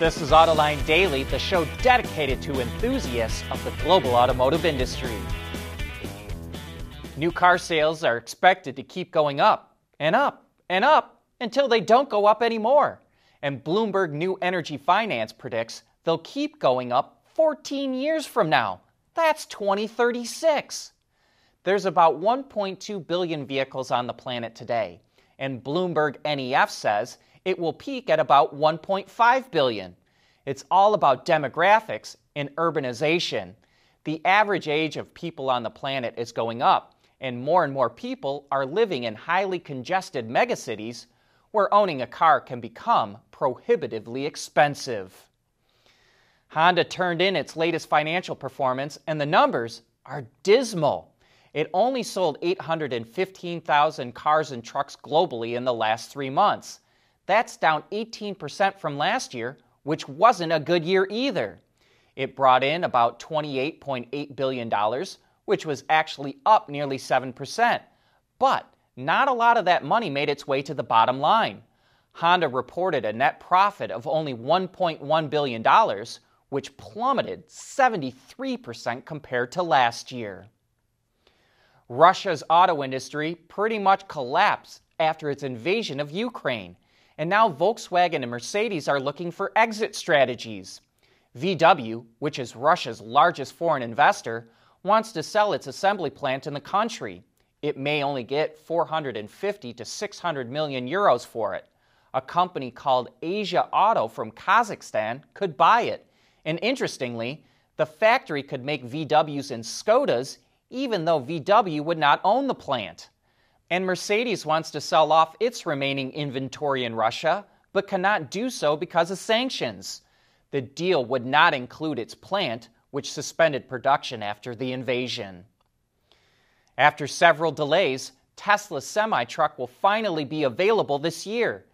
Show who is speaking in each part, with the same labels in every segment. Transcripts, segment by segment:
Speaker 1: This is Autoline Daily, the show dedicated to enthusiasts of the global automotive industry. New car sales are expected to keep going up and up and up until they don't go up anymore. And Bloomberg New Energy Finance predicts they'll keep going up 14 years from now. That's 2036. There's about 1.2 billion vehicles on the planet today, and Bloomberg NEF says it will peak at about 1.5 billion. It's all about demographics and urbanization. The average age of people on the planet is going up, and more and more people are living in highly congested megacities where owning a car can become prohibitively expensive. Honda turned in its latest financial performance, and the numbers are dismal. It only sold 815,000 cars and trucks globally in the last three months. That's down 18% from last year, which wasn't a good year either. It brought in about $28.8 billion, which was actually up nearly 7%. But not a lot of that money made its way to the bottom line. Honda reported a net profit of only $1.1 billion, which plummeted 73% compared to last year. Russia's auto industry pretty much collapsed after its invasion of Ukraine, and now Volkswagen and Mercedes are looking for exit strategies. VW, which is Russia's largest foreign investor, wants to sell its assembly plant in the country. It may only get 450 to 600 million euros for it. A company called Asia Auto from Kazakhstan could buy it. And interestingly, the factory could make VWs and Skodas even though VW would not own the plant. And Mercedes wants to sell off its remaining inventory in Russia, but cannot do so because of sanctions. The deal would not include its plant, which suspended production after the invasion. After several delays, Tesla's semi truck will finally be available this year.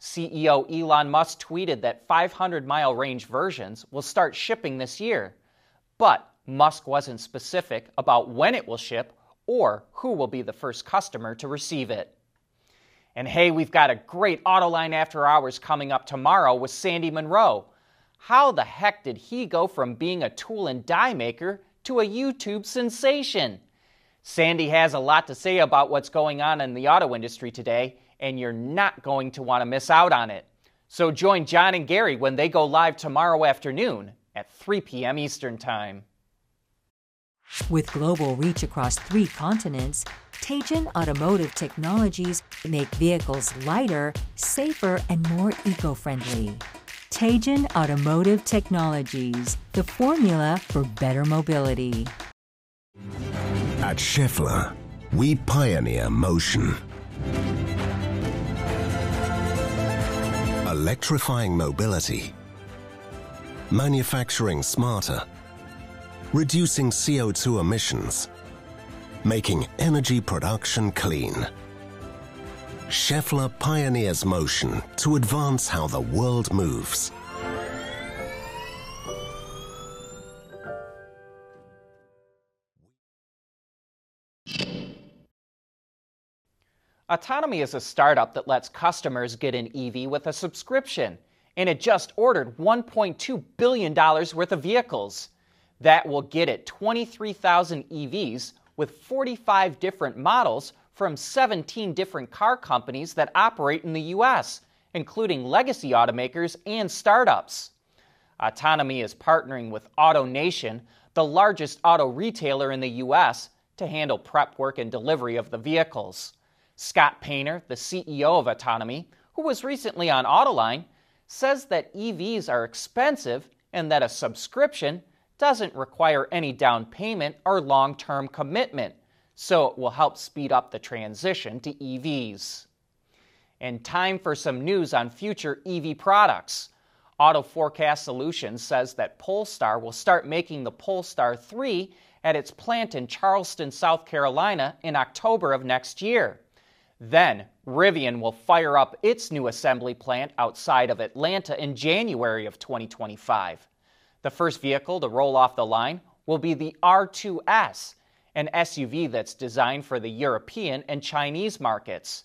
Speaker 1: CEO Elon Musk tweeted that 500 mile range versions will start shipping this year. But Musk wasn't specific about when it will ship or who will be the first customer to receive it. And hey, we've got a great Autoline After Hours coming up tomorrow with Sandy Munro. How the heck did he go from being a tool and die maker to a YouTube sensation? Sandy has a lot to say about what's going on in the auto industry today, and you're not going to want to miss out on it. So join John and Gary when they go live tomorrow afternoon at 3 p.m. Eastern Time.
Speaker 2: With global reach across three continents, Teijin Automotive Technologies make vehicles lighter, safer, and more eco-friendly. Teijin Automotive Technologies, the formula for better mobility.
Speaker 3: At Schaeffler, we pioneer motion. Electrifying mobility. Manufacturing smarter. Reducing CO2 emissions. Making energy production clean. Schaeffler pioneers motion to advance how the world moves.
Speaker 1: Autonomy is a startup that lets customers get an EV with a subscription, and it just ordered $1.2 billion worth of vehicles. That will get it 23,000 EVs with 45 different models from 17 different car companies that operate in the U.S., including legacy automakers and startups. Autonomy is partnering with AutoNation, the largest auto retailer in the U.S., to handle prep work and delivery of the vehicles. Scott Painter, the CEO of Autonomy, who was recently on Autoline, says that EVs are expensive and that a subscription doesn't require any down payment or long term commitment so it will help speed up the transition to EVs. And time for some news on future EV products. Auto Forecast Solutions says that Polestar will start making the Polestar 3 at its plant in Charleston, South Carolina in October of next year. Then, Rivian will fire up its new assembly plant outside of Atlanta in January of 2025. The first vehicle to roll off the line will be the R2S, an SUV that's designed for the European and Chinese markets.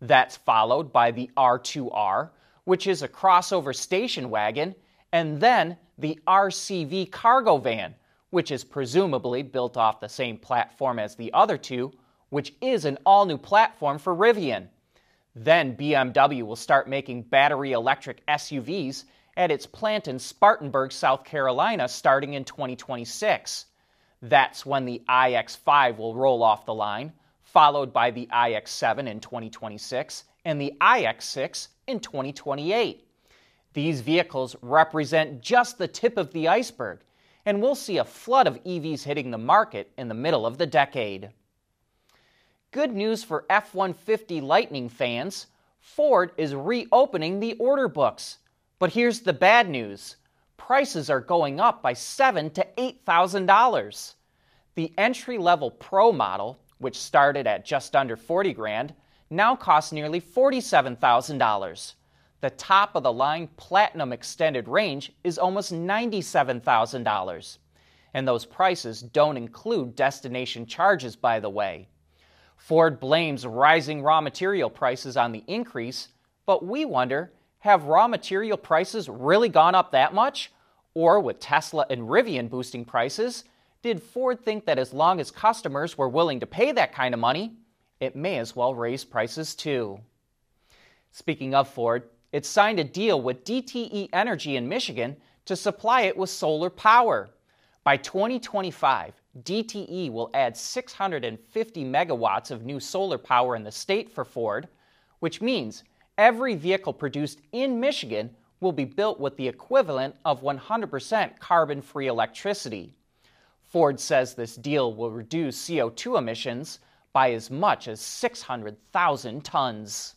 Speaker 1: That's followed by the R2R, which is a crossover station wagon, and then the RCV cargo van, which is presumably built off the same platform as the other two, which is an all new platform for Rivian. Then BMW will start making battery electric SUVs at its plant in Spartanburg, South Carolina, starting in 2026. That's when the iX5 will roll off the line, followed by the iX7 in 2026 and the iX6 in 2028. These vehicles represent just the tip of the iceberg, and we'll see a flood of EVs hitting the market in the middle of the decade. Good news for F 150 Lightning fans Ford is reopening the order books. But here's the bad news prices are going up by seven to eight thousand dollars. The entry level Pro model, which started at just under 40 grand, now costs nearly $47,000. The top of the line Platinum Extended Range is almost $97,000. And those prices don't include destination charges, by the way. Ford blames rising raw material prices on the increase, but we wonder have raw material prices really gone up that much? Or with Tesla and Rivian boosting prices, did Ford think that as long as customers were willing to pay that kind of money, it may as well raise prices too? Speaking of Ford, it signed a deal with DTE Energy in Michigan to supply it with solar power. By 2025, DTE will add 650 megawatts of new solar power in the state for Ford, which means every vehicle produced in Michigan will be built with the equivalent of 100% carbon free electricity. Ford says this deal will reduce CO2 emissions by as much as 600,000 tons.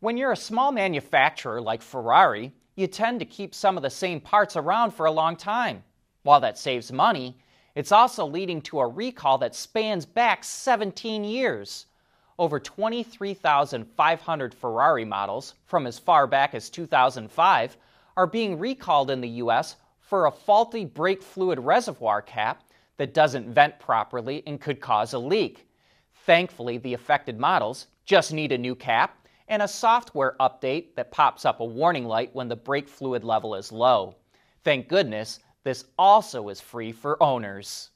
Speaker 1: When you're a small manufacturer like Ferrari, you tend to keep some of the same parts around for a long time. While that saves money, it's also leading to a recall that spans back 17 years. Over 23,500 Ferrari models from as far back as 2005 are being recalled in the US for a faulty brake fluid reservoir cap that doesn't vent properly and could cause a leak. Thankfully, the affected models just need a new cap and a software update that pops up a warning light when the brake fluid level is low. Thank goodness, this also is free for owners.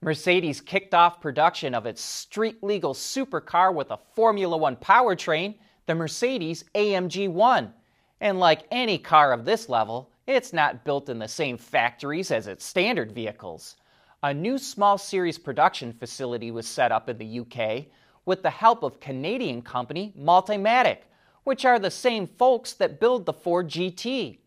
Speaker 1: Mercedes kicked off production of its street legal supercar with a Formula One powertrain, the Mercedes AMG 1. And like any car of this level, it's not built in the same factories as its standard vehicles. A new small series production facility was set up in the UK with the help of Canadian company Multimatic, which are the same folks that build the Ford GT.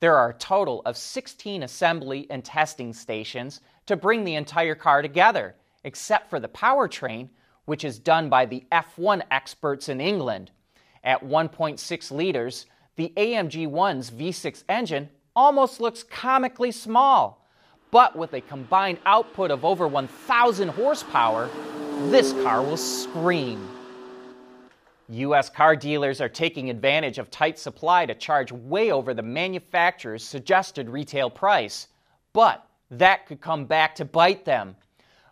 Speaker 1: There are a total of 16 assembly and testing stations to bring the entire car together, except for the powertrain, which is done by the F1 experts in England. At 1.6 liters, the AMG 1's V6 engine almost looks comically small, but with a combined output of over 1,000 horsepower, this car will scream. U.S. car dealers are taking advantage of tight supply to charge way over the manufacturer's suggested retail price. But that could come back to bite them.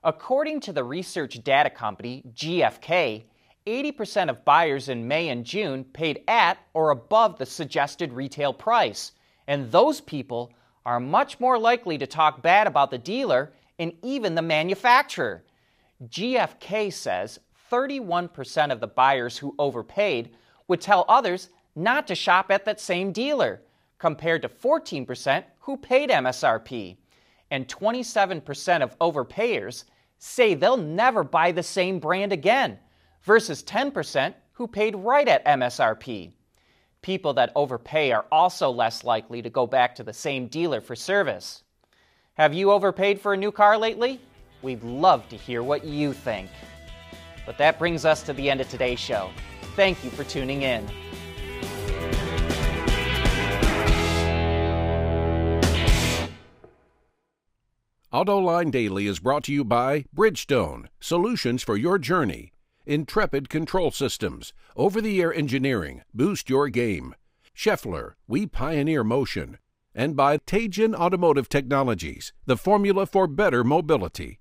Speaker 1: According to the research data company GfK, 80% of buyers in May and June paid at or above the suggested retail price. And those people are much more likely to talk bad about the dealer and even the manufacturer. GfK says 31% of the buyers who overpaid would tell others not to shop at that same dealer, compared to 14% who paid MSRP. And 27% of overpayers say they'll never buy the same brand again, versus 10% who paid right at MSRP. People that overpay are also less likely to go back to the same dealer for service. Have you overpaid for a new car lately? We'd love to hear what you think. But that brings us to the end of today's show. Thank you for tuning in.
Speaker 4: AutoLine Daily is brought to you by Bridgestone, solutions for your journey. Intrepid Control Systems, over the air engineering, boost your game. Schaeffler, we pioneer motion. And by Teijin Automotive Technologies, the formula for better mobility.